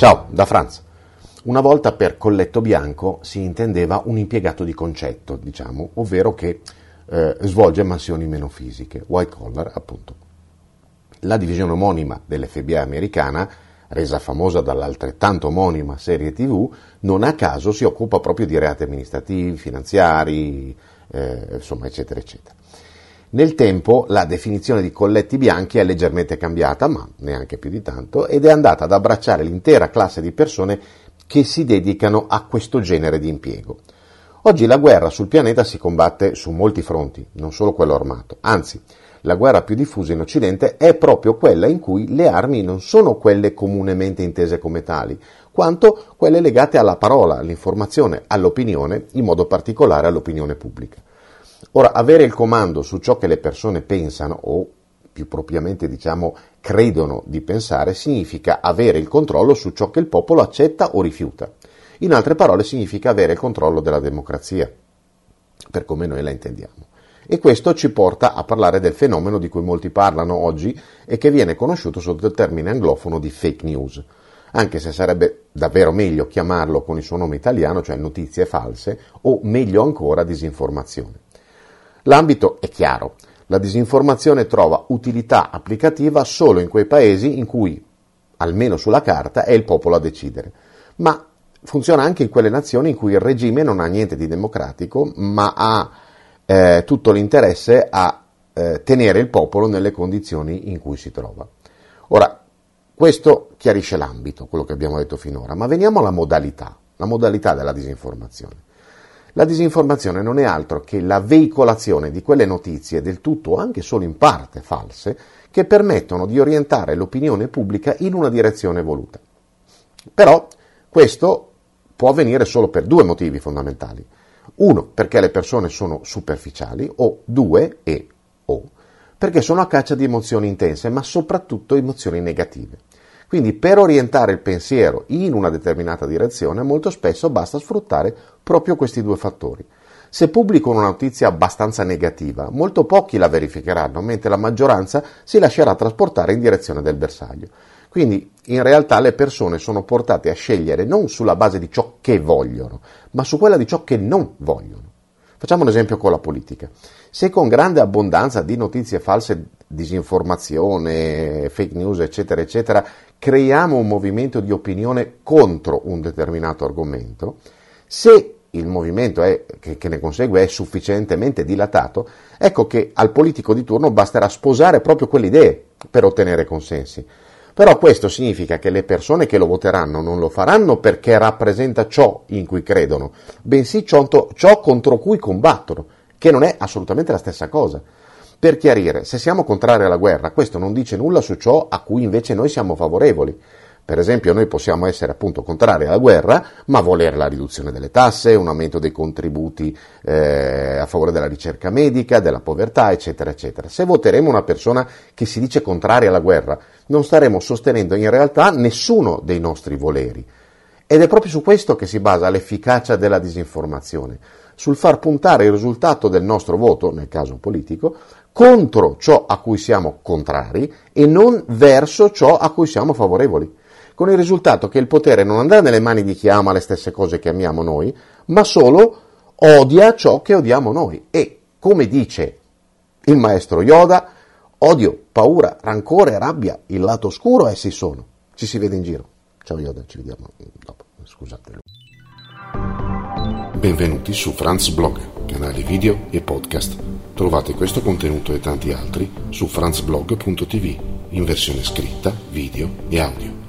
Ciao, da Franz. Una volta per colletto bianco si intendeva un impiegato di concetto, diciamo, ovvero che eh, svolge mansioni meno fisiche, white collar appunto. La divisione omonima dell'FBI americana, resa famosa dall'altrettanto omonima serie TV, non a caso si occupa proprio di reati amministrativi, finanziari, eh, insomma, eccetera, eccetera. Nel tempo la definizione di colletti bianchi è leggermente cambiata, ma neanche più di tanto, ed è andata ad abbracciare l'intera classe di persone che si dedicano a questo genere di impiego. Oggi la guerra sul pianeta si combatte su molti fronti, non solo quello armato, anzi la guerra più diffusa in Occidente è proprio quella in cui le armi non sono quelle comunemente intese come tali, quanto quelle legate alla parola, all'informazione, all'opinione, in modo particolare all'opinione pubblica. Ora, avere il comando su ciò che le persone pensano o più propriamente diciamo credono di pensare significa avere il controllo su ciò che il popolo accetta o rifiuta. In altre parole significa avere il controllo della democrazia, per come noi la intendiamo. E questo ci porta a parlare del fenomeno di cui molti parlano oggi e che viene conosciuto sotto il termine anglofono di fake news, anche se sarebbe davvero meglio chiamarlo con il suo nome italiano, cioè notizie false, o meglio ancora disinformazione. L'ambito è chiaro, la disinformazione trova utilità applicativa solo in quei paesi in cui, almeno sulla carta, è il popolo a decidere, ma funziona anche in quelle nazioni in cui il regime non ha niente di democratico, ma ha eh, tutto l'interesse a eh, tenere il popolo nelle condizioni in cui si trova. Ora, questo chiarisce l'ambito, quello che abbiamo detto finora, ma veniamo alla modalità, la modalità della disinformazione. La disinformazione non è altro che la veicolazione di quelle notizie del tutto, anche solo in parte false, che permettono di orientare l'opinione pubblica in una direzione voluta. Però questo può avvenire solo per due motivi fondamentali. Uno, perché le persone sono superficiali, o due, e o, perché sono a caccia di emozioni intense, ma soprattutto emozioni negative. Quindi per orientare il pensiero in una determinata direzione molto spesso basta sfruttare proprio questi due fattori. Se pubblico una notizia abbastanza negativa, molto pochi la verificheranno, mentre la maggioranza si lascerà trasportare in direzione del bersaglio. Quindi in realtà le persone sono portate a scegliere non sulla base di ciò che vogliono, ma su quella di ciò che non vogliono. Facciamo un esempio con la politica. Se con grande abbondanza di notizie false, disinformazione, fake news, eccetera, eccetera, creiamo un movimento di opinione contro un determinato argomento, se il movimento è, che, che, ne consegue è sufficientemente dilatato, ecco che al politico di turno basterà sposare proprio quelle idee per ottenere consensi. Però questo significa che le persone che lo voteranno non lo faranno perché rappresenta ciò in cui credono, bensì ciò, contro cui combattono, che non è assolutamente la stessa cosa. Per chiarire, se siamo contrari alla guerra, questo non dice nulla su ciò a cui invece noi siamo favorevoli. Per esempio, noi possiamo essere appunto contrari alla guerra, ma volere la riduzione delle tasse, un aumento dei contributi eh, a favore della ricerca medica, della povertà, eccetera, eccetera. Se voteremo una persona che si dice contraria alla guerra, non staremo sostenendo in realtà nessuno dei nostri voleri. Ed è proprio su questo che si basa l'efficacia della disinformazione, sul far puntare il risultato del nostro voto, nel caso politico, contro ciò a cui siamo contrari e non verso ciò a cui siamo favorevoli con il risultato che il potere non andrà nelle mani di chi ama le stesse cose che amiamo noi, ma solo odia ciò che odiamo noi. E, come dice il maestro Yoda, odio, paura, rancore, rabbia, il lato oscuro essi sono. Ci si vede in giro. Ciao Yoda, ci vediamo dopo. Scusate. Benvenuti su Franz Blog, canale video e podcast. Trovate questo contenuto e tanti altri su franzblog.tv in versione scritta, video e audio.